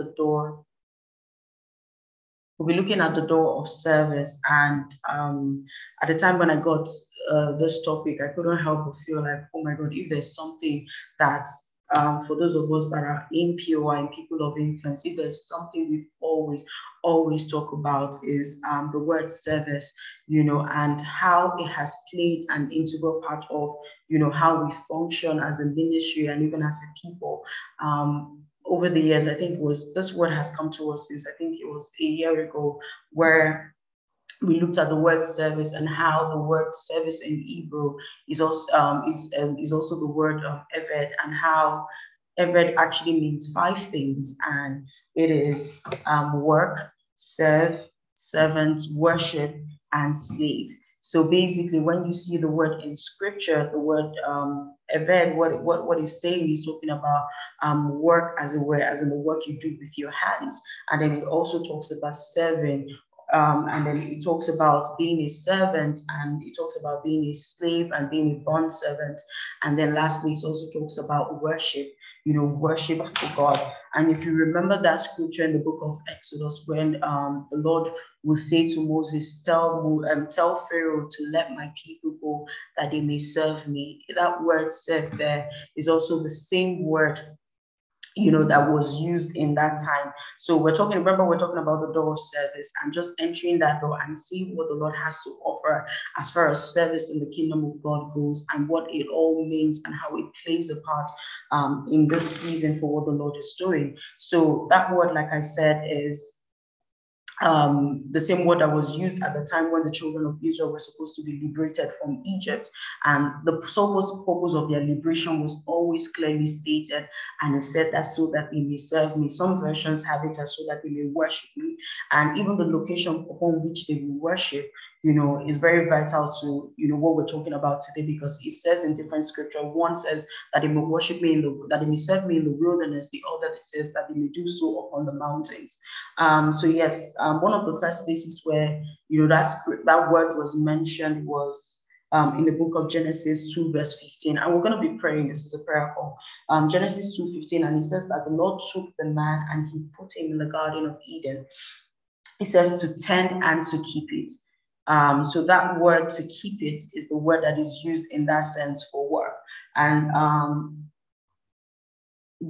the door. We'll be looking at the door of service. And um, at the time when I got uh, this topic, I couldn't help but feel like, oh my God, if there's something that um, for those of us that are in POI and people of influence, if there's something we always, always talk about is um, the word service, you know, and how it has played an integral part of, you know, how we function as a ministry and even as a people. Um, over the years, I think it was this word has come to us since I think it was a year ago, where we looked at the word service and how the word service in Hebrew is also um, is um, is also the word of Eved and how Eved actually means five things and it is um, work, serve, servant, worship, and slave. So basically, when you see the word in scripture, the word um, Eved, what, what, what he's saying, he's talking about um, work as it were, as in the work you do with your hands. And then it also talks about serving um, and then it talks about being a servant and it talks about being a slave and being a bond servant. And then lastly, it also talks about worship, you know, worship to God. And if you remember that scripture in the book of Exodus, when um, the Lord will say to Moses, tell, um, tell Pharaoh to let my people go that they may serve me. That word serve there is also the same word you know, that was used in that time. So we're talking, remember, we're talking about the door of service and just entering that door and seeing what the Lord has to offer as far as service in the kingdom of God goes and what it all means and how it plays a part um, in this season for what the Lord is doing. So that word, like I said, is um, the same word that was used at the time when the children of Israel were supposed to be liberated from Egypt. And the sole purpose of their liberation was always clearly stated. And it said that so that they may serve me. Some versions have it as so that they may worship me. And even the location upon which they will worship you know, is very vital to, you know, what we're talking about today because it says in different scripture, one says that they may worship me in the, that they may serve me in the wilderness. The other it says that they may do so upon the mountains. Um, so yes, um, one of the first places where, you know, that, that word was mentioned was um, in the book of Genesis 2, verse 15. And we're going to be praying. This is a prayer call. Um, Genesis 2, 15. And it says that the Lord took the man and he put him in the Garden of Eden. He says to tend and to keep it. Um, so that word to keep it is the word that is used in that sense for work. And um,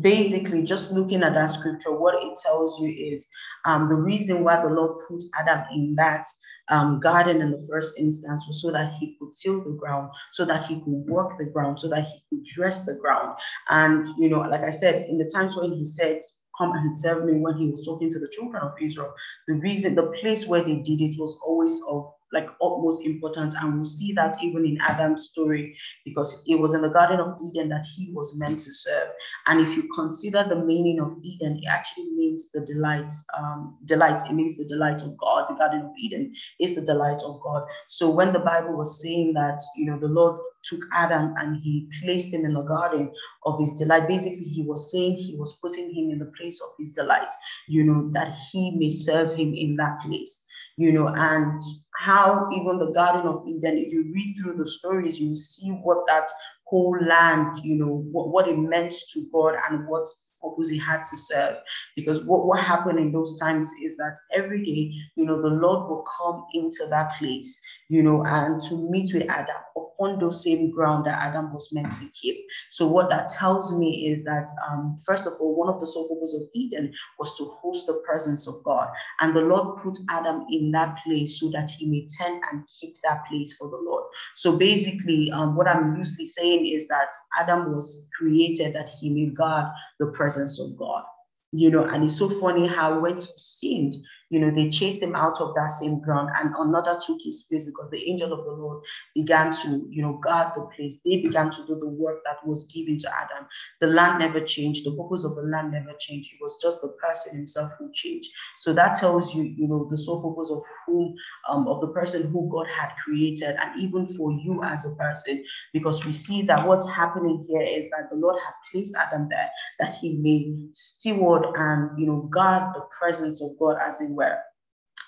basically, just looking at that scripture, what it tells you is um, the reason why the Lord put Adam in that um, garden in the first instance was so that he could till the ground, so that he could work the ground, so that he could dress the ground. And, you know, like I said, in the times when he said, come and serve me when he was talking to the children of Israel. The reason, the place where they did it was always of like utmost important. And we'll see that even in Adam's story, because it was in the Garden of Eden that he was meant to serve. And if you consider the meaning of Eden, it actually means the delight, um, delight, it means the delight of God. The Garden of Eden is the delight of God. So when the Bible was saying that, you know, the Lord took Adam and he placed him in the garden of his delight. Basically, he was saying he was putting him in the place of his delight, you know, that he may serve him in that place you know, and how even the Garden of Eden, if you read through the stories, you see what that whole land, you know, what, what it meant to God and what purpose had to serve. Because what, what happened in those times is that every day, you know, the Lord will come into that place, you know, and to meet with Adam upon those same ground that Adam was meant to keep. So what that tells me is that, um, first of all, one of the sole purposes of Eden was to host the presence of God. And the Lord put Adam in that place so that he may tend and keep that place for the Lord. So basically, um, what I'm loosely saying is that Adam was created that he may guard the presence of God. You know, and it's so funny how when he sinned, you know, they chased him out of that same ground and another took his place because the angel of the Lord began to, you know, guard the place. They began to do the work that was given to Adam. The land never changed. The purpose of the land never changed. It was just the person himself who changed. So that tells you, you know, the sole purpose of whom, um, of the person who God had created and even for you as a person, because we see that what's happening here is that the Lord had placed Adam there that he may steward and, you know, guard the presence of God as it everywhere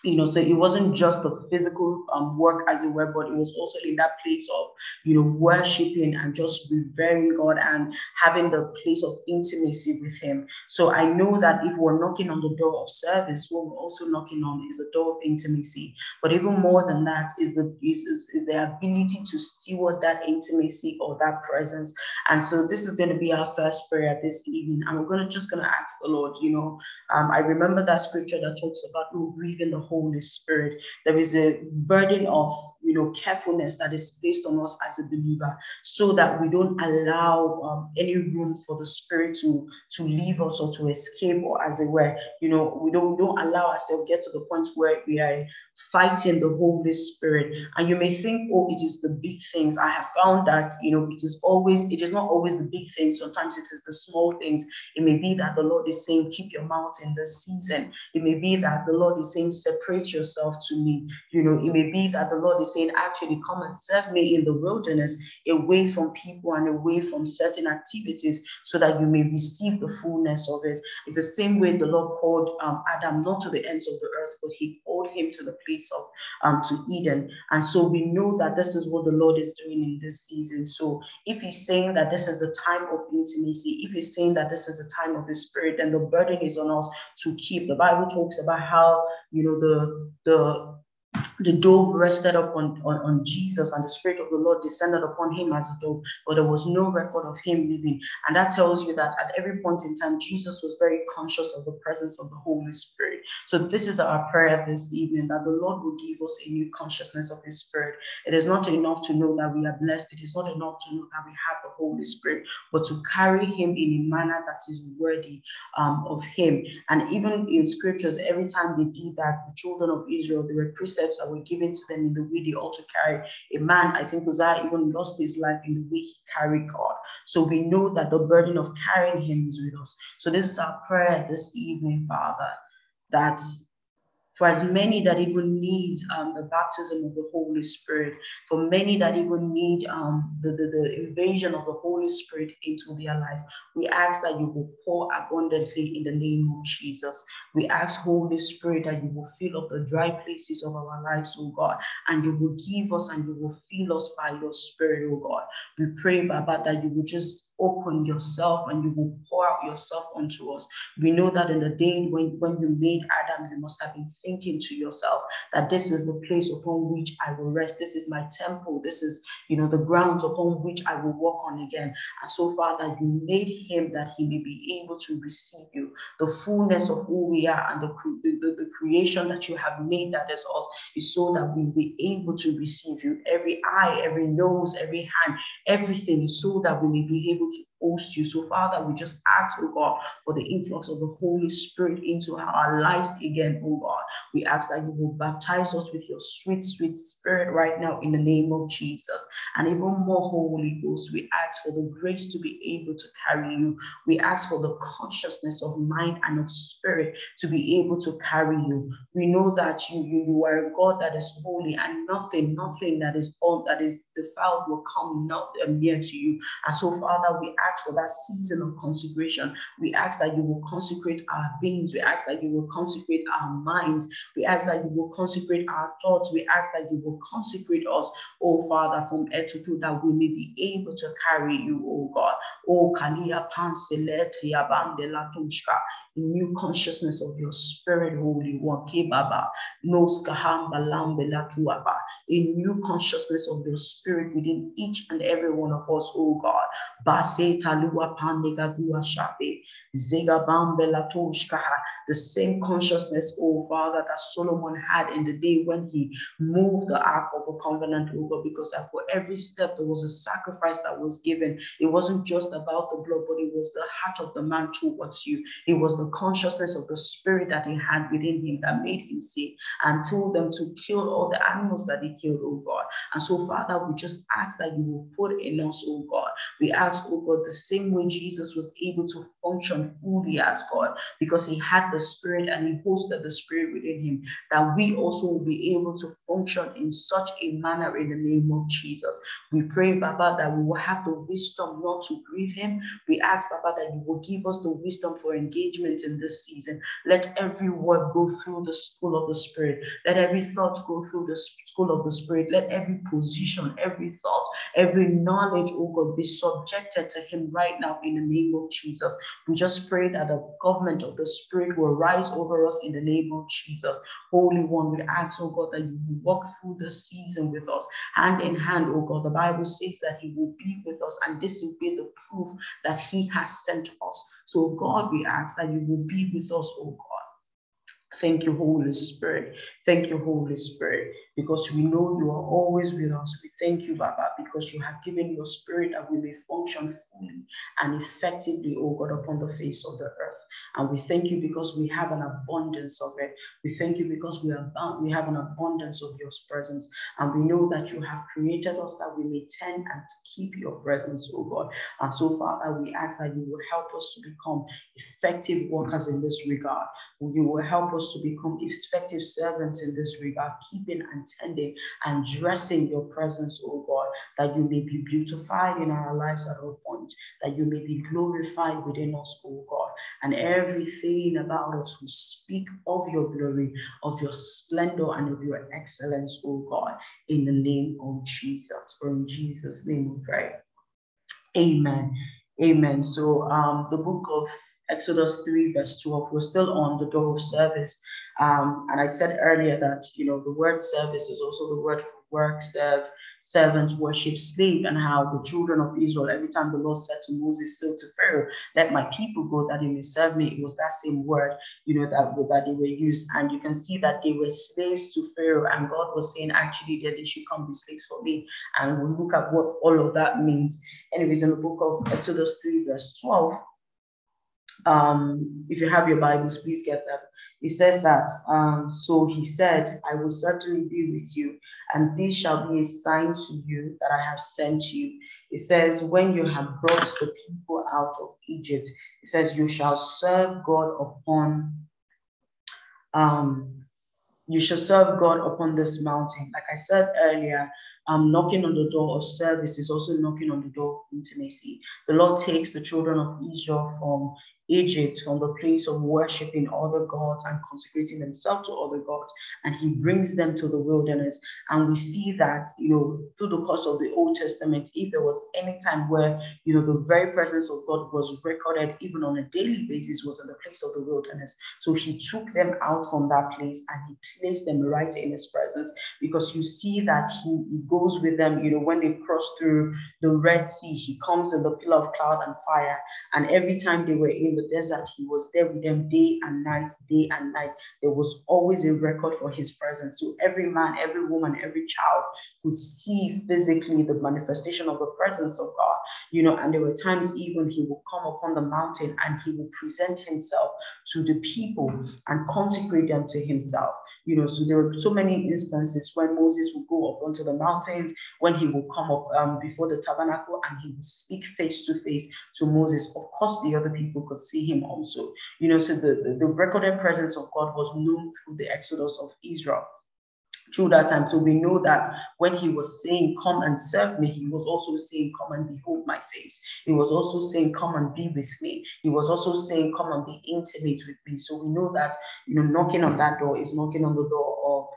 you know so it wasn't just the physical um, work as it were but it was also in that place of you know worshiping and just revering god and having the place of intimacy with him. So i know that if we're knocking on the door of service what we're also knocking on is the door of intimacy. But even more than that is the is, is, the ability to steward that intimacy or that presence. And so this is going to be our first prayer this evening. And we're going to just going to ask the lord you know um, i remember that scripture that talks about no grieving the Holy Spirit. There is a burden of you know carefulness that is placed on us as a believer, so that we don't allow um, any room for the Spirit to to leave us or to escape, or as it were, you know, we don't we don't allow ourselves get to the point where we are fighting the Holy Spirit. And you may think, oh, it is the big things. I have found that you know it is always it is not always the big things. Sometimes it is the small things. It may be that the Lord is saying, keep your mouth in this season. It may be that the Lord is saying, separate yourself to me. You know, it may be that the Lord is saying, actually come and serve me in the wilderness, away from people and away from certain activities, so that you may receive the fullness of it. It's the same way the Lord called um, Adam not to the ends of the earth, but he called him to the place of um, to Eden. And so we know that this is what the Lord is doing in this season. So if he's saying that this is the time of intimacy, if he's saying that this is the time of his spirit, then the burden is on us to keep. The Bible talks about how you know the the the dove rested upon on, on Jesus and the Spirit of the Lord descended upon him as a dove, but there was no record of him living. And that tells you that at every point in time, Jesus was very conscious of the presence of the Holy Spirit. So this is our prayer this evening that the Lord will give us a new consciousness of his Spirit. It is not enough to know that we are blessed. It is not enough to know that we have the Holy Spirit, but to carry him in a manner that is worthy um, of him. And even in scriptures, every time they did that, the children of Israel, there were precepts were given to them in the way they to carry. A man, I think Uzziah even lost his life in the way he carried God. So we know that the burden of carrying him is with us. So this is our prayer this evening, Father, that for as many that even need um, the baptism of the Holy Spirit, for many that even need um, the, the, the invasion of the Holy Spirit into their life, we ask that you will pour abundantly in the name of Jesus. We ask, Holy Spirit, that you will fill up the dry places of our lives, oh God, and you will give us and you will fill us by your Spirit, oh God. We pray, Baba, that you will just open yourself and you will pour out yourself onto us. We know that in the day when, when you made Adam, you must have been to yourself that this is the place upon which I will rest. This is my temple. This is, you know, the grounds upon which I will walk on again. And so, Father, you made him that he may be able to receive you. The fullness of who we are and the, the, the, the creation that you have made that is us is so that we will be able to receive you. Every eye, every nose, every hand, everything is so that we may be able to host you. So, Father, we just ask, oh God, for the influx of the Holy Spirit into our lives again, oh God. We ask that you will baptize us with your sweet, sweet spirit right now in the name of Jesus. And even more, Holy Ghost, we ask for the grace to be able to carry you. We ask for the consciousness of mind and of spirit to be able to carry you. We know that you, you, you are a God that is holy and nothing, nothing that is on that is defiled will come not near to you. And so, Father, we ask ask for that season of consecration. We ask that you will consecrate our beings. We ask that you will consecrate our minds. We ask that you will consecrate our thoughts. We ask that you will consecrate us, oh Father, from head to toe, that we may be able to carry you, oh God. Oh Kalia Panseletria Bandela Tushka new consciousness of your spirit, Holy One. Kebaba, Noskahamba Lambelatuaba, a new consciousness of your spirit within each and every one of us, oh God. The same consciousness, oh Father, that Solomon had in the day when he moved the Ark of the Covenant over, because for every step there was a sacrifice that was given. It wasn't just about the blood, but it was the heart of the man towards you. It was the consciousness of the spirit that he had within him that made him sick and told them to kill all the animals that he killed, oh God. And so, Father, we just ask that you will put in us, oh God. We ask, oh God, the same way Jesus was able to function fully as God, because he had the Spirit and he hosted the Spirit within him, that we also will be able to function in such a manner in the name of Jesus. We pray, Baba, that we will have the wisdom not to grieve him. We ask, Baba, that you will give us the wisdom for engagement in this season. Let every word go through the school of the Spirit. Let every thought go through the school of the Spirit. Let every position, every thought, every knowledge, oh God, be subjected to Him right now in the name of Jesus. We just pray that the government of the Spirit will rise over us in the name of Jesus. Holy One, we ask, oh God, that you will walk through the season with us, hand in hand, oh God. The Bible says that He will be with us, and this will be the proof that He has sent us. So, God, we ask that you will be with us, oh God. Thank you, Holy Spirit. Thank you, Holy Spirit, because we know you are always with us. We thank you, Baba, because you have given your spirit that we may function fully and effectively, oh God, upon the face of the earth. And we thank you because we have an abundance of it. We thank you because we are bound, we have an abundance of your presence. And we know that you have created us that we may tend and keep your presence, oh God. And so, Father, we ask that you will help us to become effective workers in this regard. You will help us to become effective servants in this regard, keeping and tending and dressing your presence, oh God, that you may be beautified in our lives at all points, that you may be glorified within us, oh God, and everything about us will speak of your glory, of your splendor, and of your excellence, oh God, in the name of Jesus. For in Jesus' name we pray. Amen. Amen. So um, the book of Exodus 3, verse 12, we're still on the door of service. Um, and I said earlier that, you know, the word service is also the word for work, serve, servant, worship, slave, and how the children of Israel, every time the Lord said to Moses, still to Pharaoh, let my people go that they may serve me, it was that same word, you know, that, that they were used. And you can see that they were slaves to Pharaoh, and God was saying, actually, that they should come be slaves for me. And we'll look at what all of that means. Anyways, in the book of Exodus 3, verse 12, um, if you have your Bibles, please get them. He says that, um, so he said, I will certainly be with you, and this shall be a sign to you that I have sent you. It says, when you have brought the people out of Egypt, it says, you shall serve God upon, um, you shall serve God upon this mountain. Like I said earlier, um, knocking on the door of service is also knocking on the door of intimacy. The Lord takes the children of Israel from Egypt from the place of worshiping other gods and consecrating themselves to other gods, and he brings them to the wilderness. And we see that, you know, through the course of the Old Testament, if there was any time where, you know, the very presence of God was recorded, even on a daily basis, was in the place of the wilderness. So he took them out from that place and he placed them right in his presence because you see that he, he goes with them, you know, when they cross through the Red Sea, he comes in the pillar of cloud and fire. And every time they were in the the desert, he was there with them day and night, day and night. There was always a record for his presence. So every man, every woman, every child could see physically the manifestation of the presence of God, you know. And there were times even he would come upon the mountain and he would present himself to the people and consecrate them to himself. You know, so there were so many instances when Moses would go up onto the mountains, when he would come up um, before the tabernacle and he would speak face to face to Moses. Of course, the other people could see him also. You know, so the, the, the recorded presence of God was known through the exodus of Israel through that time. So we know that when he was saying, Come and serve me, he was also saying, Come and behold my face. He was also saying, Come and be with me. He was also saying, Come and be intimate with me. So we know that, you know, knocking on that door is knocking on the door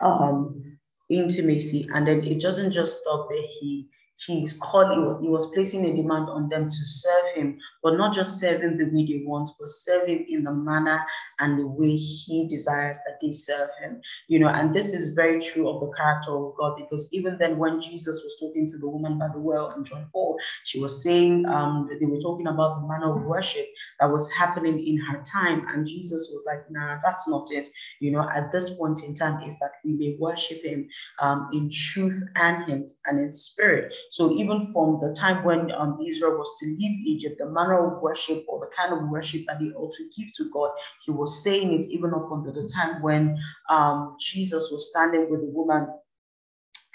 of um, intimacy. And then it doesn't just stop there. He he's calling, he was placing a demand on them to serve him, but not just serve him the way they want, but serve him in the manner and the way he desires that they serve him. You know, and this is very true of the character of God, because even then when Jesus was talking to the woman by the well in John 4, she was saying, um, they were talking about the manner of worship that was happening in her time. And Jesus was like, nah, that's not it. You know, at this point in time is that we may worship him um, in truth and him and in spirit. So even from the time when um, Israel was to leave Egypt, the manner of worship or the kind of worship that they ought to give to God, he was saying it even up until the time when um, Jesus was standing with the woman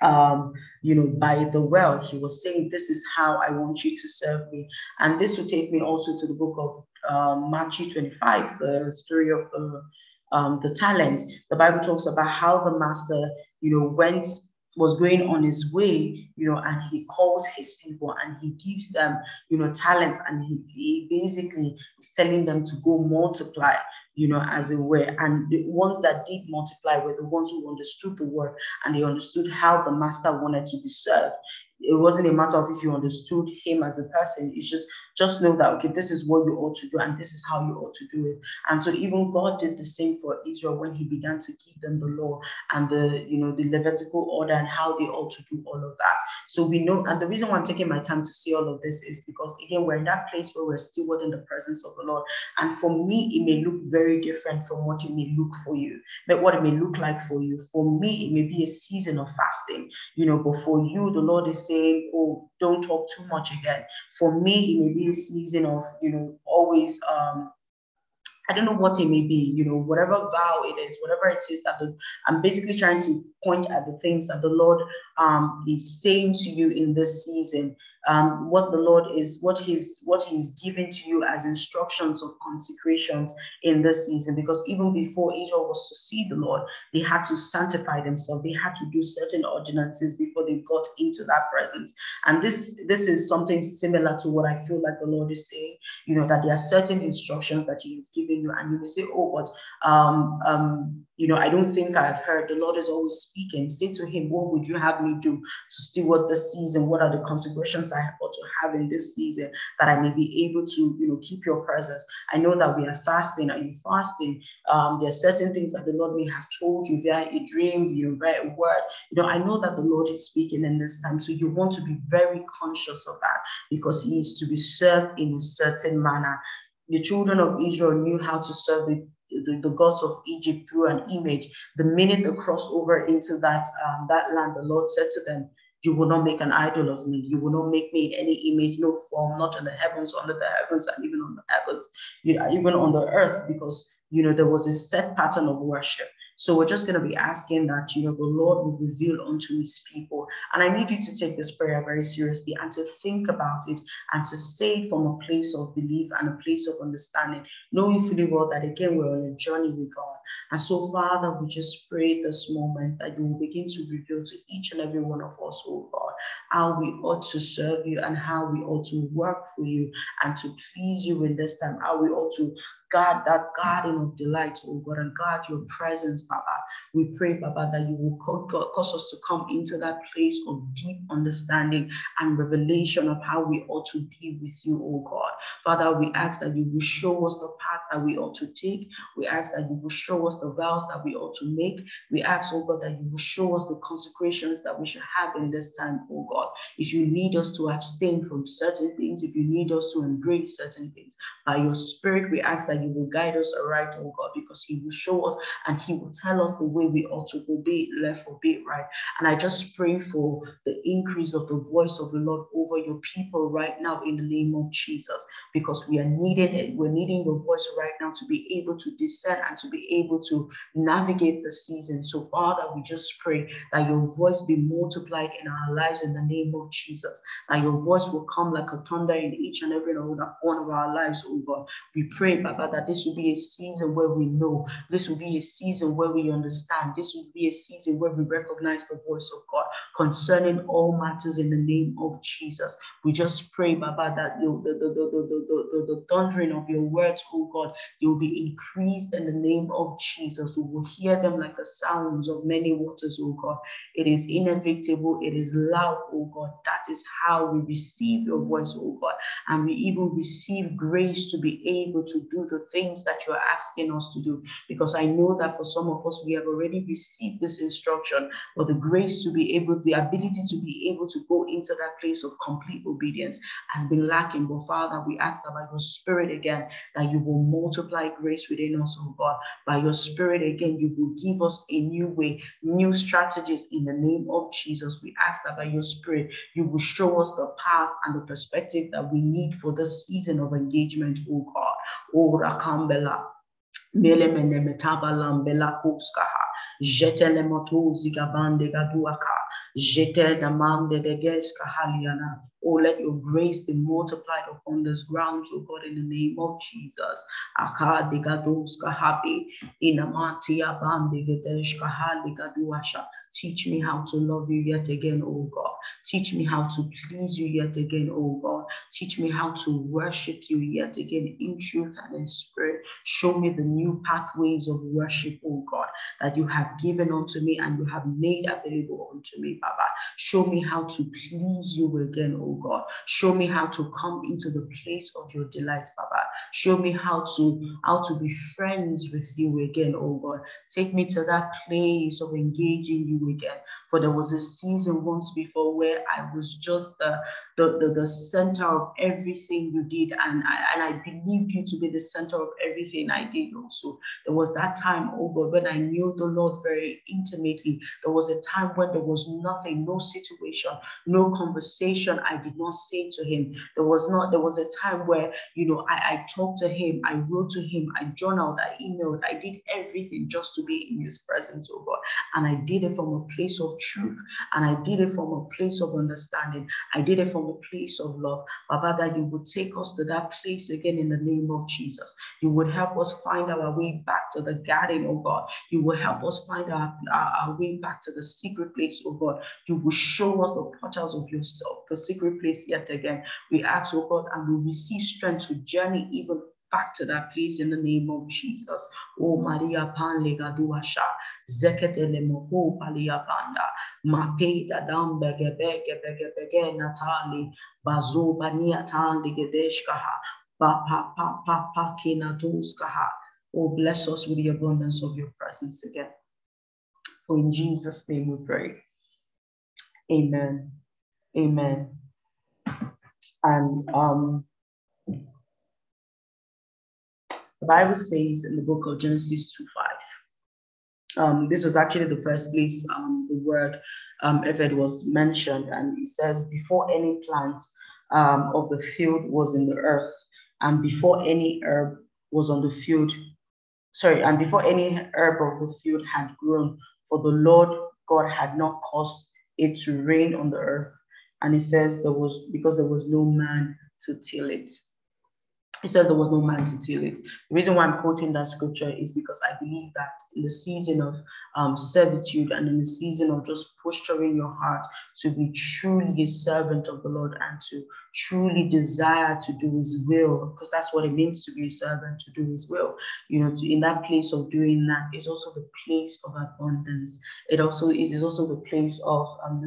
um, you know, by the well. He was saying, This is how I want you to serve me. And this will take me also to the book of um, Matthew 25, the story of the, um, the talents. The Bible talks about how the master, you know, went was going on his way, you know, and he calls his people and he gives them, you know, talent and he, he basically is telling them to go multiply, you know, as it were. And the ones that did multiply were the ones who understood the word and they understood how the master wanted to be served. It wasn't a matter of if you understood him as a person, it's just just know that okay this is what you ought to do and this is how you ought to do it. And so even god did the same for israel when he began to give them the law and the you know the levitical order and how they ought to do all of that. So we know and the reason why i'm taking my time to say all of this is because again we're in that place where we're still within the presence of the lord. And for me it may look very different from what it may look for you but what it may look like for you. For me it may be a season of fasting. You know but for you the lord is saying oh don't talk too much again. For me it may be a season of, you know, always um, I don't know what it may be, you know, whatever vow it is, whatever it is that the, I'm basically trying to point at the things that the Lord um, is saying to you in this season um, what the Lord is, what He's what He's giving to you as instructions of consecrations in this season. Because even before Israel was to see the Lord, they had to sanctify themselves. They had to do certain ordinances before they got into that presence. And this this is something similar to what I feel like the Lord is saying. You know that there are certain instructions that He is giving you, and you may say, "Oh, but um, um, you know, I don't think I've heard." The Lord is always speaking. Say to Him, "What would you have me do to steward the season? What are the consecrations?" I ought to have in this season that I may be able to, you know, keep your presence. I know that we are fasting. Are you fasting? Um, there are certain things that the Lord may have told you via a dream, you via a word. You know, I know that the Lord is speaking in this time. So you want to be very conscious of that because He is to be served in a certain manner. The children of Israel knew how to serve the the, the, gods of Egypt through an image. The minute they crossed over into that um, that land, the Lord said to them, you will not make an idol of me. You will not make me in any image, no form, not in the heavens, under the heavens, and even on the heavens, you know, even on the earth, because you know there was a set pattern of worship. So we're just going to be asking that, you know, the Lord will reveal unto his people. And I need you to take this prayer very seriously and to think about it and to say it from a place of belief and a place of understanding, knowing fully well that again, we're on a journey with God. And so, Father, we just pray this moment that you will begin to reveal to each and every one of us, oh God, how we ought to serve you and how we ought to work for you and to please you in this time, how we ought to guard that garden of delight, oh God, and guard your presence, Baba. We pray, Baba, that you will cause us to come into that place of deep understanding and revelation of how we ought to be with you, oh God. Father, we ask that you will show us the path that we ought to take. We ask that you will show us the vows that we ought to make. We ask, oh God, that you will show us the consecrations that we should have in this time, oh God. If you need us to abstain from certain things, if you need us to embrace certain things, by your spirit, we ask that you will guide us aright, oh God, because He will show us and He will tell us the way we ought to go, be it left or be it right. And I just pray for the increase of the voice of the Lord over your people right now in the name of Jesus, because we are needing it. We're needing your voice right now to be able to discern and to be able to navigate the season. So, Father, we just pray that your voice be multiplied in our lives in the name of Jesus. That your voice will come like a thunder in each and every one of our lives, oh. We pray, Baba, that this will be a season where we know. This will be a season where we understand. This will be a season where we recognize the voice of God concerning all matters in the name of Jesus. We just pray, Baba, that you, the, the, the, the, the, the thundering of your words, oh God, will be increased in the name of Jesus. We will hear them like the sounds of many waters, oh God. It is inevitable, it is loud, oh God. That is how we receive your voice, oh God. And we even receive grace to be able to do the things that you're asking us to do. Because I know that for some of us, we have already received this instruction, but the grace to be able, the ability to be able to go into that place of complete obedience has been lacking. But Father, we ask that by your Spirit again, that you will multiply grace within us, oh God. By your Spirit again, you will give us a new way, new strategies in the name of Jesus. We ask that by your Spirit, you will show us the path and the perspective that we need for this season of engagement, oh God. Oh, Rakambela. Mele mene metaba lambela kuskaha. Jete le motuzi gabande gaduaka. Jete damande de geska haliana. Oh, let your grace be multiplied upon this ground, oh God, in the name of Jesus. Teach me how to love you yet again, oh God. Teach me how to please you yet again, oh God. Teach me how to worship you yet again in truth and in spirit. Show me the new pathways of worship, oh God, that you have given unto me and you have made available unto me, Baba. Show me how to please you again, oh Oh God. Show me how to come into the place of your delight, Baba. Show me how to how to be friends with you again, oh God. Take me to that place of engaging you again. For there was a season once before where I was just the the, the, the center of everything you did, and I and I believed you to be the center of everything I did also. There was that time, oh God, when I knew the Lord very intimately. There was a time when there was nothing, no situation, no conversation I did not say to him. There was not, there was a time where, you know, I, I talked to him, I wrote to him, I journaled, I emailed, I did everything just to be in his presence, oh God. And I did it from a place of truth and I did it from a place of understanding. I did it from a place of love. Baba, that you would take us to that place again in the name of Jesus. You would help us find our way back to the garden, oh God. You will help us find our, our, our way back to the secret place, oh God. You will show us the portals of yourself, the secret place yet again. We ask, oh God, and we receive strength to journey even back to that place in the name of Jesus. Oh Maria Panlega Duasha, Zeketele Moko Palia Panda, Mapeda Dam Bege Bege Bege Bege Natali, Bazo Bania Tali Gedeshkaha, Pa Pa Pa Pa Pa Kinatuskaha. Oh, bless us with the abundance of your presence again. For in Jesus' name we pray. Amen. Amen. And um The Bible says in the book of Genesis 2 5. Um, this was actually the first place um, the word um, Eved was mentioned, and it says, Before any plant um, of the field was in the earth, and before any herb was on the field, sorry, and before any herb of the field had grown, for the Lord God had not caused it to rain on the earth. And he says there was because there was no man to till it it says there was no man to till it. The reason why I'm quoting that scripture is because I believe that in the season of um, servitude and in the season of just posturing your heart to be truly a servant of the Lord and to truly desire to do His will, because that's what it means to be a servant, to do His will. You know, to, in that place of doing that is also the place of abundance. It also is, is also the place of um.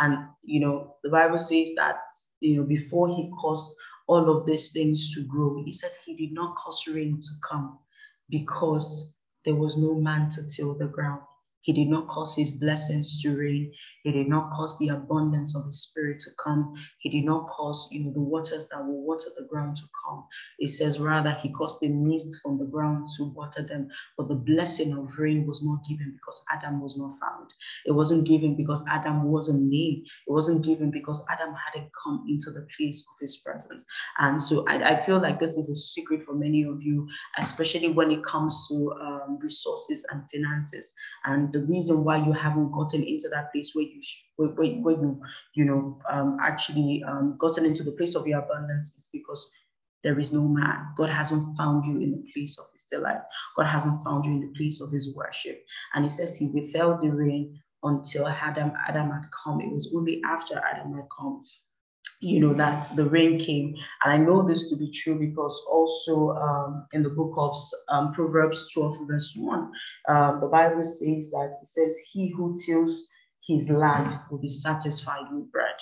And you know, the Bible says that you know before He caused all of these things to grow. He said he did not cause rain to come because there was no man to till the ground. He did not cause his blessings to rain. He did not cause the abundance of the Spirit to come. He did not cause, you know, the waters that will water the ground to come. It says rather he caused the mist from the ground to water them. But the blessing of rain was not given because Adam was not found. It wasn't given because Adam wasn't made. It wasn't given because Adam hadn't come into the place of his presence. And so I, I feel like this is a secret for many of you, especially when it comes to um, resources and finances. And the reason why you haven't gotten into that place where you where, where, where you've you know um, actually um, gotten into the place of your abundance is because there is no man. God hasn't found you in the place of his delight. God hasn't found you in the place of his worship. And he says he withheld the rain until Adam, Adam had come. It was only after Adam had come you know, that the rain came. And I know this to be true because also um, in the book of um, Proverbs 12, verse 1, um, the Bible says that it says, He who tills his land will be satisfied with bread.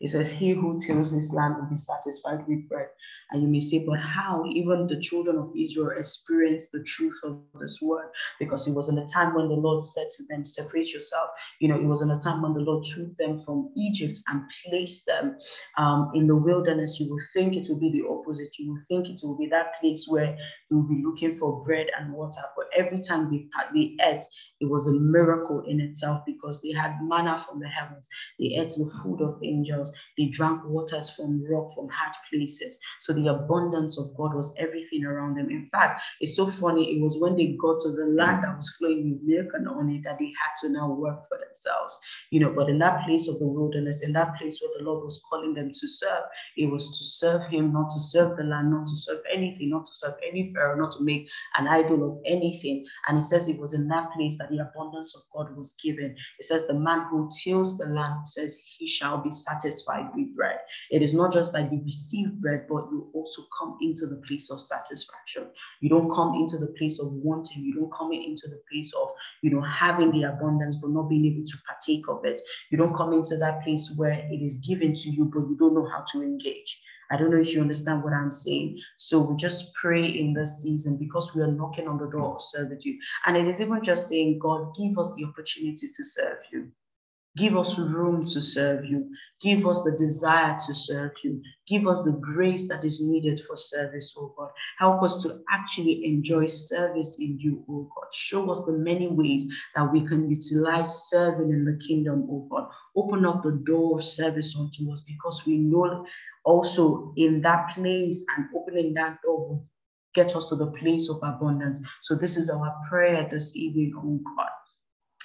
It says, He who tills this land will be satisfied with bread. And you may say, but how? Even the children of Israel experienced the truth of this word because it was in a time when the Lord said to them, Separate yourself. You know, it was in a time when the Lord took them from Egypt and placed them um, in the wilderness. You will think it will be the opposite. You will think it will be that place where you will be looking for bread and water. But every time they, they ate, it was a miracle in itself because they had manna from the heavens. They ate the food of angels. They drank waters from rock, from hard places. So the abundance of God was everything around them. In fact, it's so funny. It was when they got to the land that was flowing with milk and honey that they had to now work for themselves. You know, but in that place of the wilderness, in that place where the Lord was calling them to serve, it was to serve Him, not to serve the land, not to serve anything, not to serve any Pharaoh, not to make an idol of anything. And it says it was in that place that the abundance of God was given. It says, The man who tills the land says, He shall be satisfied with bread. It is not just that you receive bread, but you also come into the place of satisfaction. You don't come into the place of wanting. You don't come into the place of, you know, having the abundance, but not being able to partake of it. You don't come into that place where it is given to you, but you don't know how to engage. I don't know if you understand what I'm saying. So we just pray in this season because we are knocking on the door of servitude. And it is even just saying, God, give us the opportunity to serve you. Give us room to serve you. Give us the desire to serve you. Give us the grace that is needed for service, oh God. Help us to actually enjoy service in you, oh God. Show us the many ways that we can utilize serving in the kingdom, oh God. Open up the door of service unto us because we know also in that place and opening that door will get us to the place of abundance. So this is our prayer this evening, oh God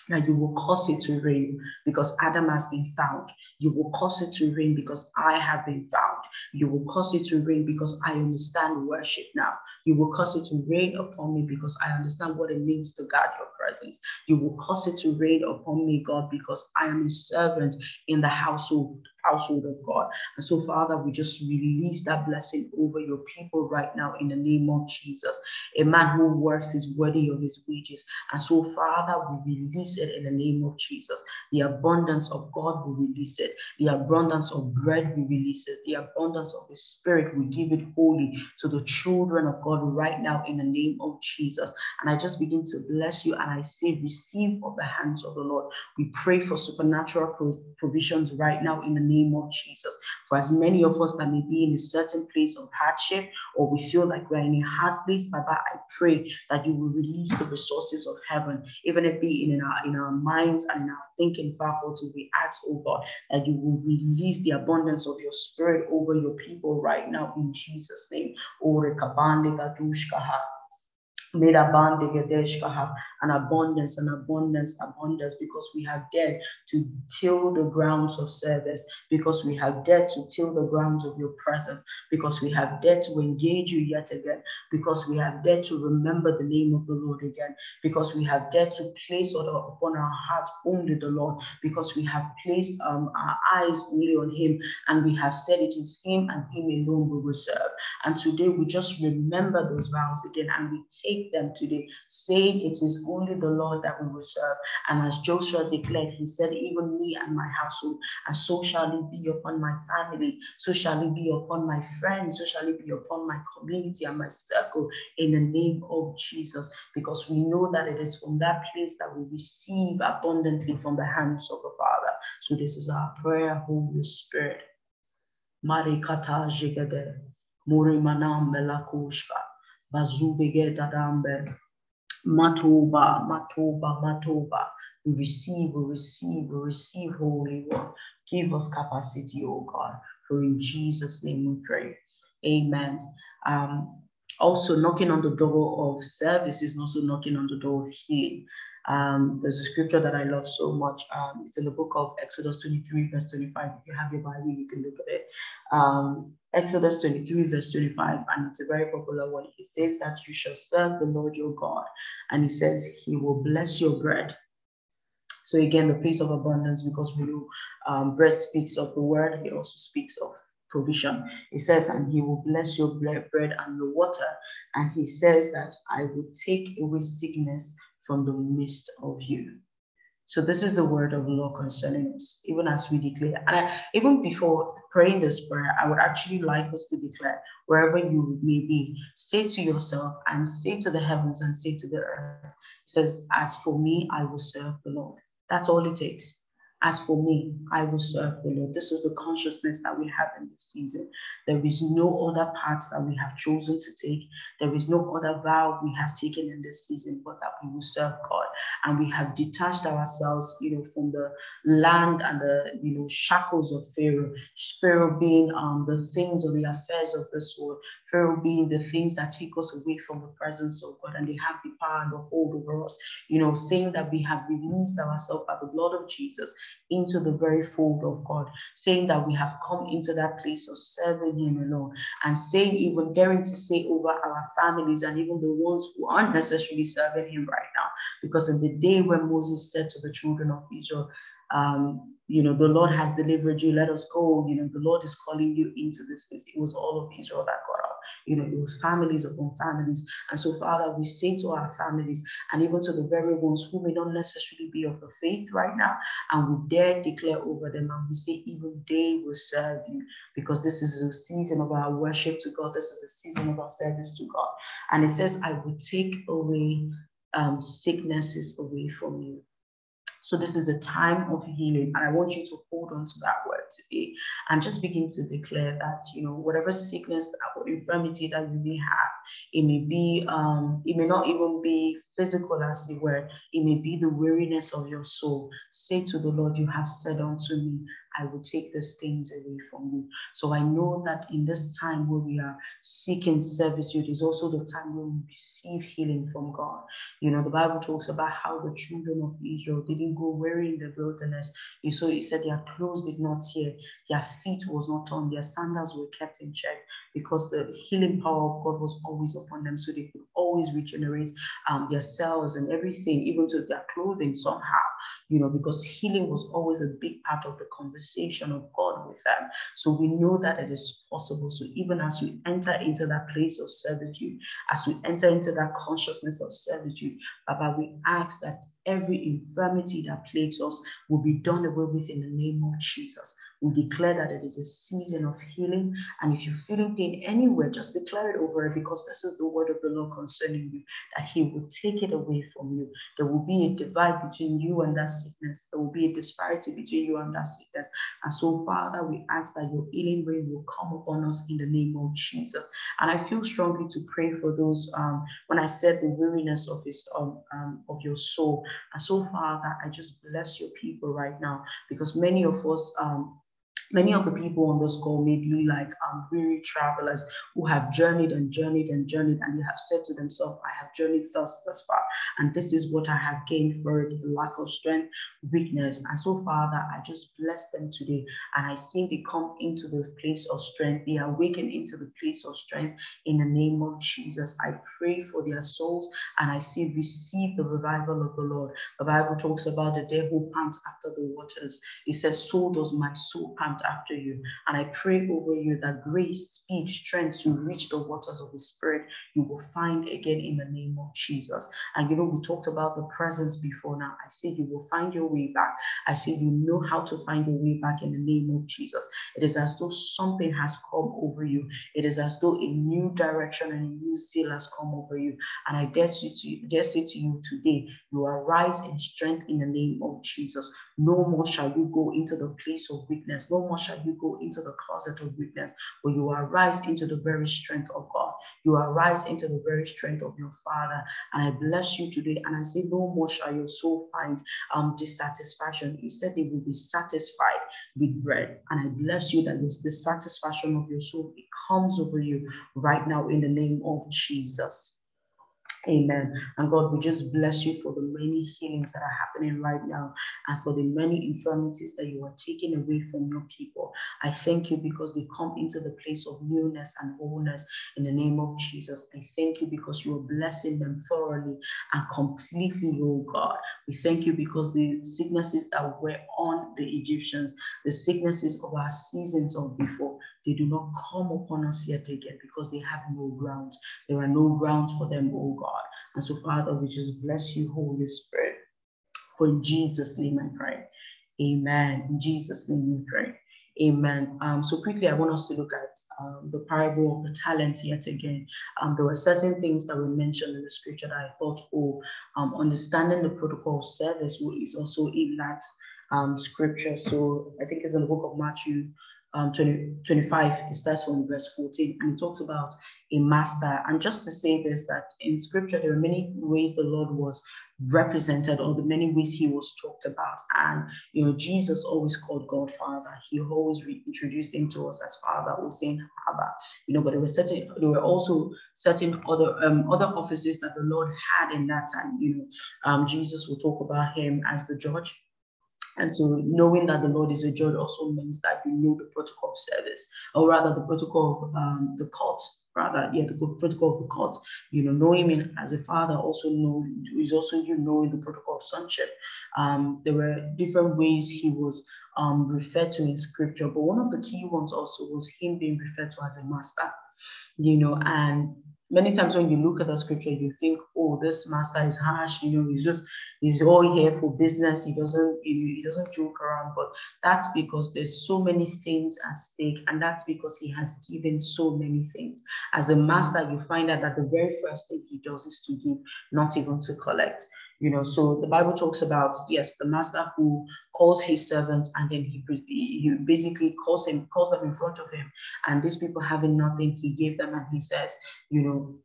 that you will cause it to rain because Adam has been found. You will cause it to rain because I have been found. You will cause it to rain because I understand worship now. You will cause it to rain upon me because I understand what it means to guard your presence. You will cause it to rain upon me, God, because I am a servant in the household household of God. And so, Father, we just release that blessing over your people right now in the name of Jesus. A man who works is worthy of his wages. And so, Father, we release it in the name of Jesus. The abundance of God, we release it. The abundance of bread, we release it. The abundance of the Spirit, we give it wholly to the children of God right now in the name of Jesus. And I just begin to bless you and I say, receive of the hands of the Lord. We pray for supernatural provisions right now in the name name of Jesus. For as many of us that may be in a certain place of hardship or we feel like we're in a hard place, Baba, I pray that you will release the resources of heaven, even if be in our in our minds and in our thinking faculty. We ask, oh God, that you will release the abundance of your spirit over your people right now in Jesus' name. Made an abundance, an abundance, abundance, because we have dared to till the grounds of service, because we have dared to till the grounds of your presence, because we have dared to engage you yet again, because we have dared to remember the name of the Lord again, because we have dared to place upon our hearts only the Lord, because we have placed um, our eyes only on Him, and we have said it is Him and Him alone we will serve. And today we just remember those vows again, and we take them today, saying it is only the Lord that we will serve. And as Joshua declared, he said, Even me and my household, and so shall it be upon my family, so shall it be upon my friends, so shall it be upon my community and my circle in the name of Jesus, because we know that it is from that place that we receive abundantly from the hands of the Father. So this is our prayer, Holy Spirit. Marikata jigade, Murimanam melakushka. Matoba, Matoba, Matoba. We receive, we receive, we receive, Holy One. Give us capacity, oh God. For in Jesus' name we pray. Amen. Um, also, knocking on the door of service is also knocking on the door of healing. Um, there's a scripture that I love so much. Um, it's in the book of Exodus 23, verse 25. If you have your Bible, you can look at it. Um, Exodus 23, verse 25, and it's a very popular one. It says that you shall serve the Lord your God, and he says he will bless your bread. So again, the place of abundance, because we know um, bread speaks of the word, it also speaks of provision. He says, and he will bless your bread and your water. And he says that I will take away sickness from the midst of you. So this is the word of the Lord concerning us, even as we declare. And I, even before praying this prayer, I would actually like us to declare wherever you may be, say to yourself and say to the heavens and say to the earth. It says, As for me, I will serve the Lord. That's all it takes. As for me, I will serve the Lord. This is the consciousness that we have in this season. There is no other path that we have chosen to take. There is no other vow we have taken in this season, but that we will serve God. And we have detached ourselves, you know, from the land and the, you know, shackles of Pharaoh. Pharaoh being um, the things or the affairs of this world. Pharaoh being the things that take us away from the presence of God and they have the power and the hold over us. You know, saying that we have released ourselves by the blood of Jesus into the very fold of God, saying that we have come into that place of serving Him alone, and saying, even daring to say over our families and even the ones who aren't necessarily serving Him right now. Because in the day when Moses said to the children of Israel, um, you know, the Lord has delivered you, let us go. You know, the Lord is calling you into this place. It was all of Israel that got up. You know, it was families upon families. And so, Father, we say to our families and even to the very ones who may not necessarily be of the faith right now, and we dare declare over them and we say, even they will serve you because this is a season of our worship to God. This is a season of our service to God. And it says, I will take away um, sicknesses away from you. So this is a time of healing. And I want you to hold on to that word today and just begin to declare that, you know, whatever sickness or infirmity that you may have, it may be, um, it may not even be physical as it were, it may be the weariness of your soul. Say to the Lord, You have said unto me, I will take these things away from you. So I know that in this time where we are seeking servitude is also the time where we receive healing from God. You know, the Bible talks about how the children of Israel didn't go weary in the wilderness. You saw it said their clothes did not tear, their feet was not torn, their sandals were kept in check because the healing power of God was always upon them. So they could always regenerate um, their cells and everything, even to their clothing somehow, you know, because healing was always a big part of the conversation of God with them. So we know that it is possible. So even as we enter into that place of servitude, as we enter into that consciousness of servitude, Baba, we ask that every infirmity that plagues us will be done away with in the name of Jesus. We declare that it is a season of healing. And if you're feeling pain anywhere, just declare it over it because this is the word of the Lord concerning you, that He will take it away from you. There will be a divide between you and that sickness. There will be a disparity between you and that sickness. And so, Father, we ask that your healing rain will come upon us in the name of Jesus. And I feel strongly to pray for those um, when I said the weariness of his um, um, of your soul. And so, Father, I just bless your people right now because many of us um, Many of the people on this call may be like um, weary travelers who have journeyed and journeyed and journeyed, and they have said to themselves, I have journeyed thus, thus far, and this is what I have gained for it lack of strength, weakness. And so, Father, I just bless them today, and I see they come into the place of strength, they awaken into the place of strength in the name of Jesus. I pray for their souls, and I see receive the revival of the Lord. The Bible talks about the who pants after the waters. It says, So does my soul pant after you. And I pray over you that grace, speed, strength to reach the waters of the Spirit, you will find again in the name of Jesus. And you know, we talked about the presence before now. I say you will find your way back. I say you know how to find your way back in the name of Jesus. It is as though something has come over you. It is as though a new direction and a new zeal has come over you. And I dare, say to, dare say to you today, you arise in strength in the name of Jesus. No more shall you go into the place of weakness. No more shall you go into the closet of weakness, but you arise into the very strength of God. You arise into the very strength of your Father. And I bless you today. And I say, no more shall your soul find um, dissatisfaction. He said they will be satisfied with bread. And I bless you that this dissatisfaction of your soul, it comes over you right now in the name of Jesus. Amen. And God, we just bless you for the many healings that are happening right now and for the many infirmities that you are taking away from your people. I thank you because they come into the place of newness and wholeness in the name of Jesus. I thank you because you are blessing them thoroughly and completely, oh God. We thank you because the sicknesses that were on the Egyptians, the sicknesses of our seasons of before, they do not come upon us yet again because they have no grounds. There are no grounds for them, oh God. And so, Father, we just bless you, Holy Spirit. For in Jesus' name I pray. Amen. In Jesus' name we pray. Amen. Um, so quickly, I want us to look at um, the parable of the talents yet again. Um, there were certain things that were mentioned in the scripture that I thought, oh, um, understanding the protocol of service is also in that um, scripture. So I think it's in the book of Matthew um, 20, 25, it starts from verse 14, and it talks about a master. And just to say this, that in scripture, there are many ways the Lord was represented, or the many ways he was talked about. And, you know, Jesus always called God Father. He always introduced him to us as Father, or saying Abba, you know, but there were certain, there were also certain other, um, other offices that the Lord had in that time. You know, um, Jesus will talk about him as the judge and so knowing that the Lord is a judge also means that you know the protocol of service, or rather the protocol of um, the court, rather, yeah, the protocol of the court. You know, knowing him as a father also know is also you knowing the protocol of sonship. Um, there were different ways he was um, referred to in scripture, but one of the key ones also was him being referred to as a master. You know, and many times when you look at the scripture, you think, oh, this master is harsh, you know, he's just, he's all here for business. He doesn't, he, doesn't joke around. But that's because there's so many things at stake. And that's because he has given so many things. As a master, you find out that the very first thing he does is to give, not even to collect you know so the bible talks about yes the master who calls his servants and then he, he basically calls him calls them in front of him. And these people having nothing he gave them and he says you know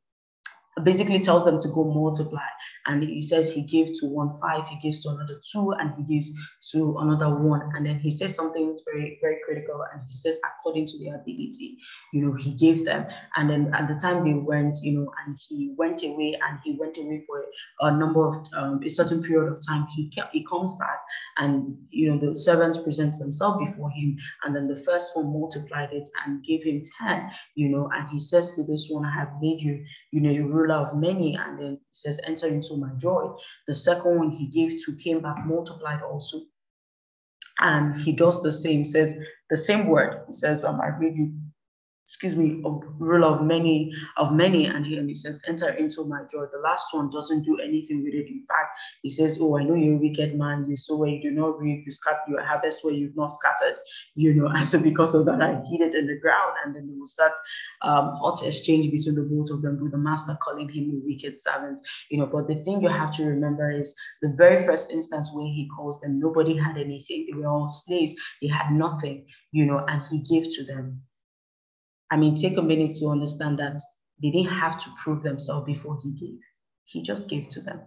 basically tells them to go multiply. And he says he gave to one five, he gives to another two, and he gives to another one. And then he says something very, very critical. And he says, according to their ability, you know, he gave them. And then at the time they went, you know, and he went away and he went away for a number of um, a certain period of time. He he comes back and you know the servants present themselves before him, and then the first one multiplied it and gave him 10, you know, and he says to this one, I have made you, you know, you ruler of many, and then he says, enter into my joy. The second one he gave to came back multiplied also. And he does the same, says the same word. He says, um, I read you excuse me, of rule of many, of many. And he, and he says, enter into my joy. The last one doesn't do anything with it. In fact, he says, oh, I know you're a wicked man. You sow where you do not reap, you scatter, you harvest where you've not scattered, you know. And so because of that, I hid it in the ground. And then there was that um, hot exchange between the both of them with the master calling him a wicked servant, you know. But the thing you have to remember is the very first instance where he calls them, nobody had anything. They were all slaves. They had nothing, you know, and he gave to them I mean, take a minute to understand that they didn't have to prove themselves before he gave. He just gave to them.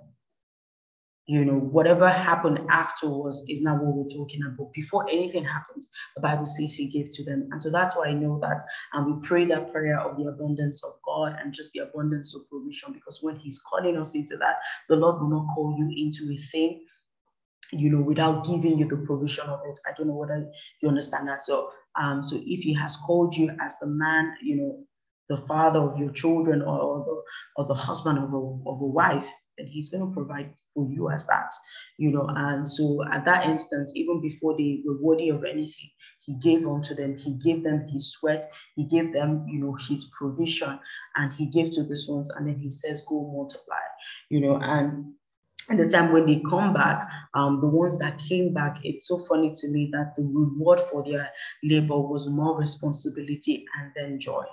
You know, whatever happened afterwards is not what we're talking about. Before anything happens, the Bible says he gave to them. And so that's why I know that. And we pray that prayer of the abundance of God and just the abundance of provision, because when he's calling us into that, the Lord will not call you into a thing you know, without giving you the provision of it. I don't know whether you understand that. So um, so if he has called you as the man, you know, the father of your children or, or the or the husband of a, of a wife, then he's going to provide for you as that, you know. And so at that instance, even before they were worthy of anything, he gave unto them, he gave them his sweat, he gave them, you know, his provision, and he gave to these ones, and then he says, Go multiply, you know, and the time when they come back, um, the ones that came back, it's so funny to me that the reward for their labor was more responsibility and then joy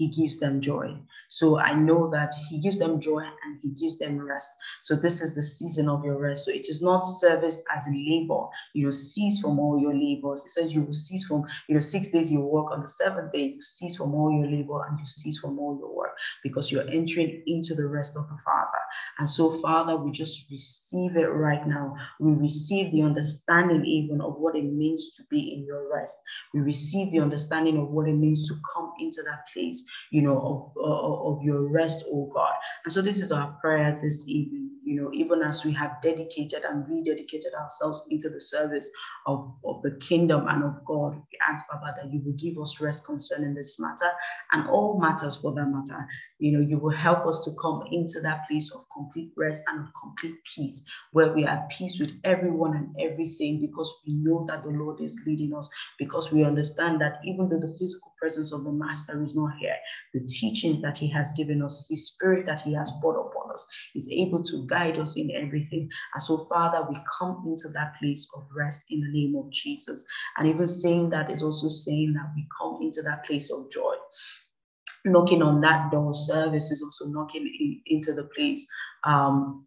he gives them joy. So I know that he gives them joy and he gives them rest. So this is the season of your rest. So it is not service as a labor. You know, cease from all your labors. It says you will cease from, you know, six days you work on the seventh day, you cease from all your labor and you cease from all your work because you're entering into the rest of the Father. And so, Father, we just receive it right now. We receive the understanding even of what it means to be in your rest. We receive the understanding of what it means to come into that place you know, of, of, your rest, oh God. And so this is our prayer this evening, you know, even as we have dedicated and rededicated ourselves into the service of, of the kingdom and of God, we ask, Baba, that you will give us rest concerning this matter and all matters for that matter. You know, you will help us to come into that place of complete rest and of complete peace, where we are at peace with everyone and everything because we know that the Lord is leading us, because we understand that even though the physical presence of the Master is not here, the teachings that He has given us, His Spirit that He has brought upon us, is able to guide us in everything. And so, Father, we come into that place of rest in the name of Jesus. And even saying that is also saying that we come into that place of joy knocking on that door service is also knocking in, into the place um,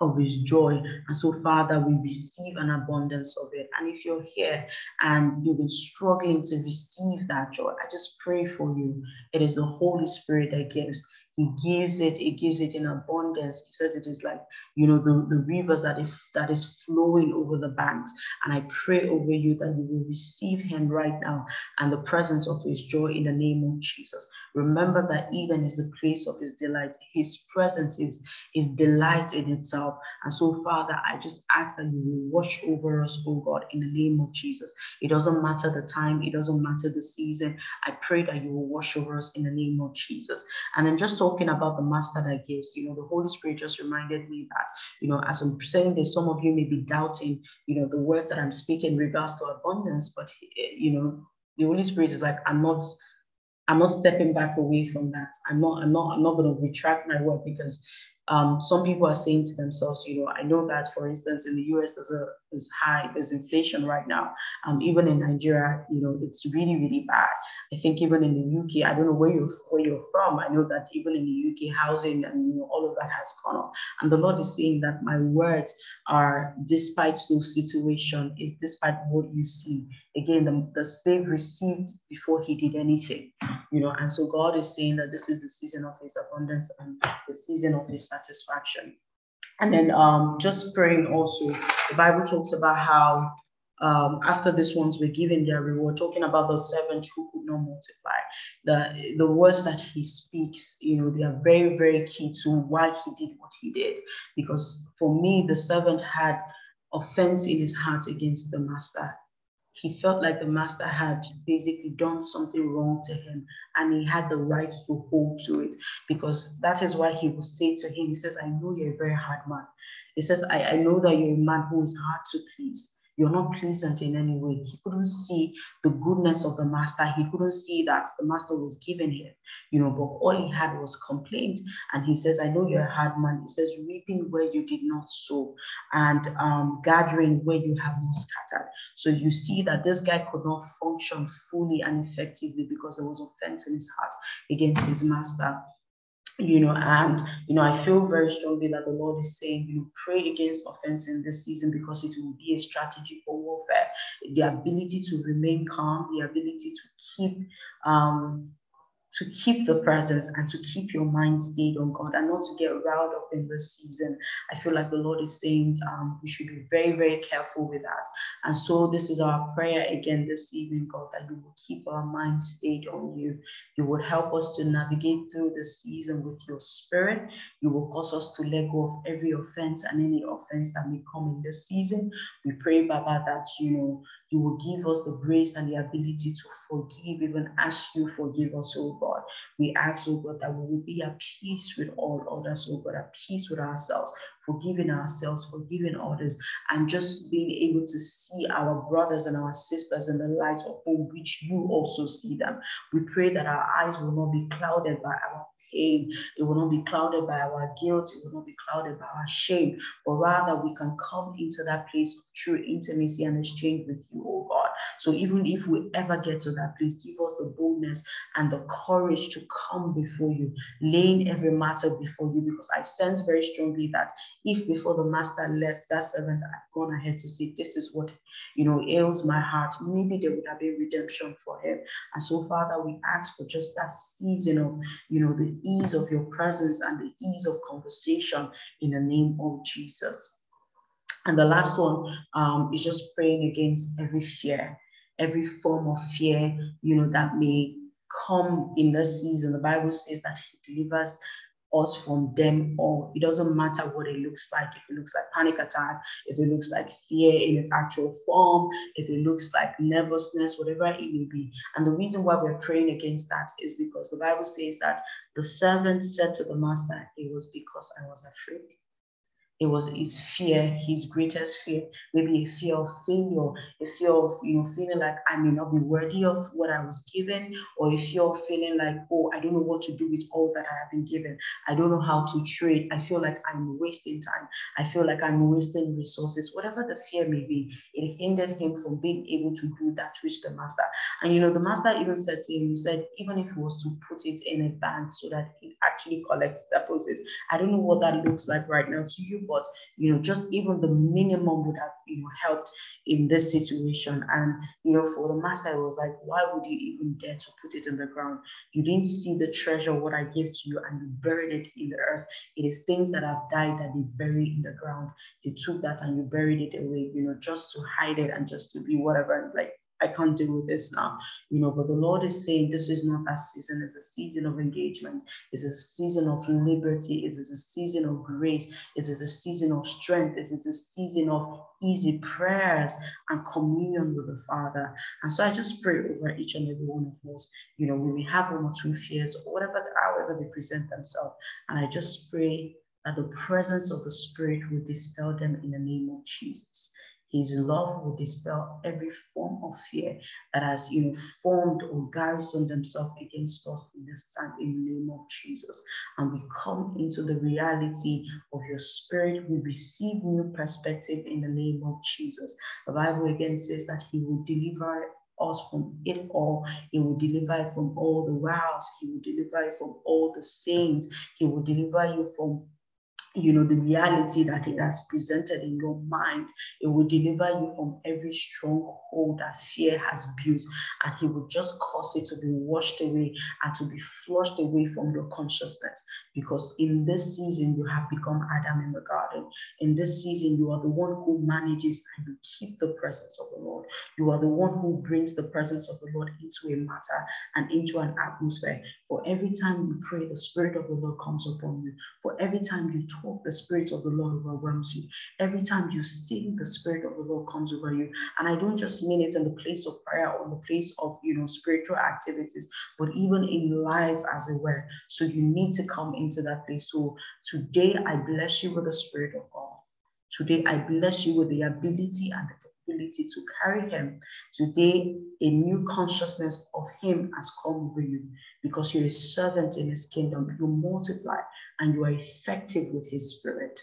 of his joy. And so, Father, we receive an abundance of it. And if you're here and you've been struggling to receive that joy, I just pray for you. It is the Holy Spirit that gives. He gives it, he gives it in abundance. He says it is like, you know, the, the rivers that is that is flowing over the banks. And I pray over you that you will receive him right now and the presence of his joy in the name of Jesus. Remember that Eden is a place of his delight. His presence is his delight in itself. And so, Father, I just ask that you will watch over us, oh God, in the name of Jesus. It doesn't matter the time, it doesn't matter the season. I pray that you will watch over us in the name of Jesus. And then just talking about the master that gives, you know, the Holy Spirit just reminded me that, you know, as I'm saying this, some of you may be doubting, you know, the words that I'm speaking in regards to abundance, but, eh, you know, the Holy Spirit is like, I'm not, I'm not stepping back away from that. I'm not, I'm not, I'm not going to retract my word because um, some people are saying to themselves, you know, I know that, for instance, in the US, there's a there's high, there's inflation right now. Um, even in Nigeria, you know, it's really, really bad. I think even in the UK, I don't know where you're where you're from. I know that even in the UK, housing and you know all of that has gone up. And the Lord is saying that my words are, despite those situations, is despite what you see. Again, the, the slave received before he did anything, you know. And so God is saying that this is the season of His abundance and the season of His satisfaction. And then um, just praying also, the Bible talks about how um, after these ones were given their reward, talking about the servant who could not multiply. The, the words that he speaks, you know, they are very, very key to why he did what he did. Because for me, the servant had offense in his heart against the master he felt like the master had basically done something wrong to him and he had the right to hold to it because that is why he will say to him, he says, I know you're a very hard man. He says, I, I know that you're a man who is hard to please. You're not pleasant in any way. He couldn't see the goodness of the master. He couldn't see that the master was giving him, you know, but all he had was complaint. And he says, I know you're a hard man. He says, reaping where you did not sow and um, gathering where you have not scattered. So you see that this guy could not function fully and effectively because there was offense in his heart against his master you know, and you know, I feel very strongly that the Lord is saying, you know, pray against offense in this season because it will be a strategy for warfare. The ability to remain calm, the ability to keep um, to keep the presence and to keep your mind stayed on God and not to get riled up in this season. I feel like the Lord is saying um, we should be very, very careful with that. And so, this is our prayer again this evening, God, that you will keep our mind stayed on you. You will help us to navigate through this season with your spirit. You will cause us to let go of every offense and any offense that may come in this season. We pray, Baba, that you know you will give us the grace and the ability to forgive even as you forgive us, oh God. We ask, oh God, that we will be at peace with all others, oh God, at peace with ourselves, forgiving ourselves, forgiving others, and just being able to see our brothers and our sisters in the light of whom which you also see them. We pray that our eyes will not be clouded by our pain. It will not be clouded by our guilt. It will not be clouded by our shame, but rather we can come into that place true intimacy and exchange with you, oh God. So even if we ever get to that place, give us the boldness and the courage to come before you, laying every matter before you, because I sense very strongly that if before the master left, that servant had gone ahead to say, This is what you know ails my heart, maybe there would have been redemption for him. And so, Father, we ask for just that season of you know the ease of your presence and the ease of conversation in the name of Jesus. And the last one um, is just praying against every fear, every form of fear, you know, that may come in this season. The Bible says that He delivers us from them all. It doesn't matter what it looks like. If it looks like panic attack, if it looks like fear in its actual form, if it looks like nervousness, whatever it may be. And the reason why we're praying against that is because the Bible says that the servant said to the master, It was because I was afraid. It was his fear, his greatest fear, maybe a fear of failure, a fear of you know feeling like I may not be worthy of what I was given, or a fear of feeling like, oh, I don't know what to do with all that I have been given. I don't know how to trade. I feel like I'm wasting time. I feel like I'm wasting resources. Whatever the fear may be, it hindered him from being able to do that which the master. And you know, the master even said to him, he said, even if he was to put it in a bank so that it actually collects deposits, I don't know what that looks like right now to you but you know, just even the minimum would have, you know, helped in this situation. And you know, for the master, it was like, why would you even dare to put it in the ground? You didn't see the treasure what I gave to you, and you buried it in the earth. It is things that have died that they bury in the ground. They took that and you buried it away, you know, just to hide it and just to be whatever, And like I can't deal with this now, you know. But the Lord is saying this is not a season, it's a season of engagement, it's a season of liberty, it is a season of grace, it is a season of strength, it is a season of easy prayers and communion with the Father. And so I just pray over each and every one of us, you know, when we have one or two fears or whatever, however they present themselves. And I just pray that the presence of the Spirit will dispel them in the name of Jesus. His love will dispel every form of fear that has, you know, formed or garrisoned themselves against us in this time in the name of Jesus. And we come into the reality of your spirit. We receive new perspective in the name of Jesus. The Bible again says that he will deliver us from it all. He will deliver you from all the wows. He will deliver you from all the sins. He will deliver you from you know, the reality that it has presented in your mind. It will deliver you from every stronghold that fear has built, and He will just cause it to be washed away and to be flushed away from your consciousness. Because in this season, you have become Adam in the garden. In this season, you are the one who manages and you keep the presence of the Lord. You are the one who brings the presence of the Lord into a matter and into an atmosphere. For every time you pray, the Spirit of the Lord comes upon you. For every time you talk, the Spirit of the Lord overwhelms you. Every time you sing, the Spirit of the Lord comes over you. And I don't just mean it in the place of prayer or the place of, you know, spiritual activities, but even in life as it were. So you need to come into that place. So today I bless you with the Spirit of God. Today I bless you with the ability and the ability to carry him. Today, a new consciousness of him has come over you because you're a servant in his kingdom. You multiply and you are effective with his spirit.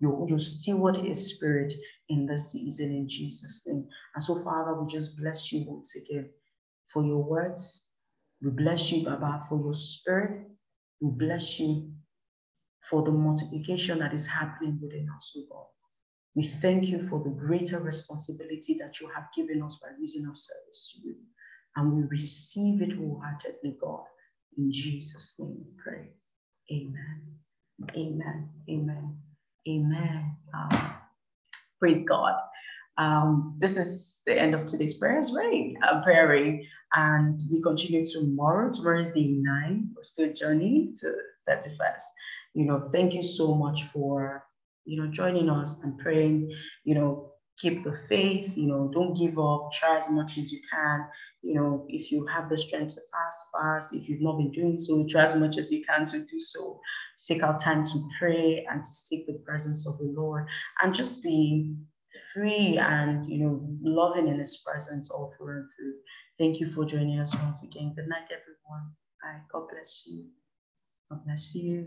You, you steward his spirit in this season in Jesus' name. And so, Father, we just bless you once again for your words. We bless you, Baba, for your spirit. We bless you for the multiplication that is happening within us, O God. We thank you for the greater responsibility that you have given us by reason of service to you. And we receive it wholeheartedly, God. In Jesus' name we pray. Amen. Amen. Amen. Amen. Um, praise God. Um, this is the end of today's prayers, right? Uh, praying, and we continue tomorrow. Tomorrow is day nine. We're still journeying to 31st. You know, thank you so much for you know, joining us and praying, you know, keep the faith, you know, don't give up, try as much as you can. You know, if you have the strength to fast, fast. If you've not been doing so, try as much as you can to do so. Take out time to pray and to seek the presence of the Lord and just be free and, you know, loving in his presence all through and through. Thank you for joining us once again. Good night, everyone. Bye. God bless you. God bless you.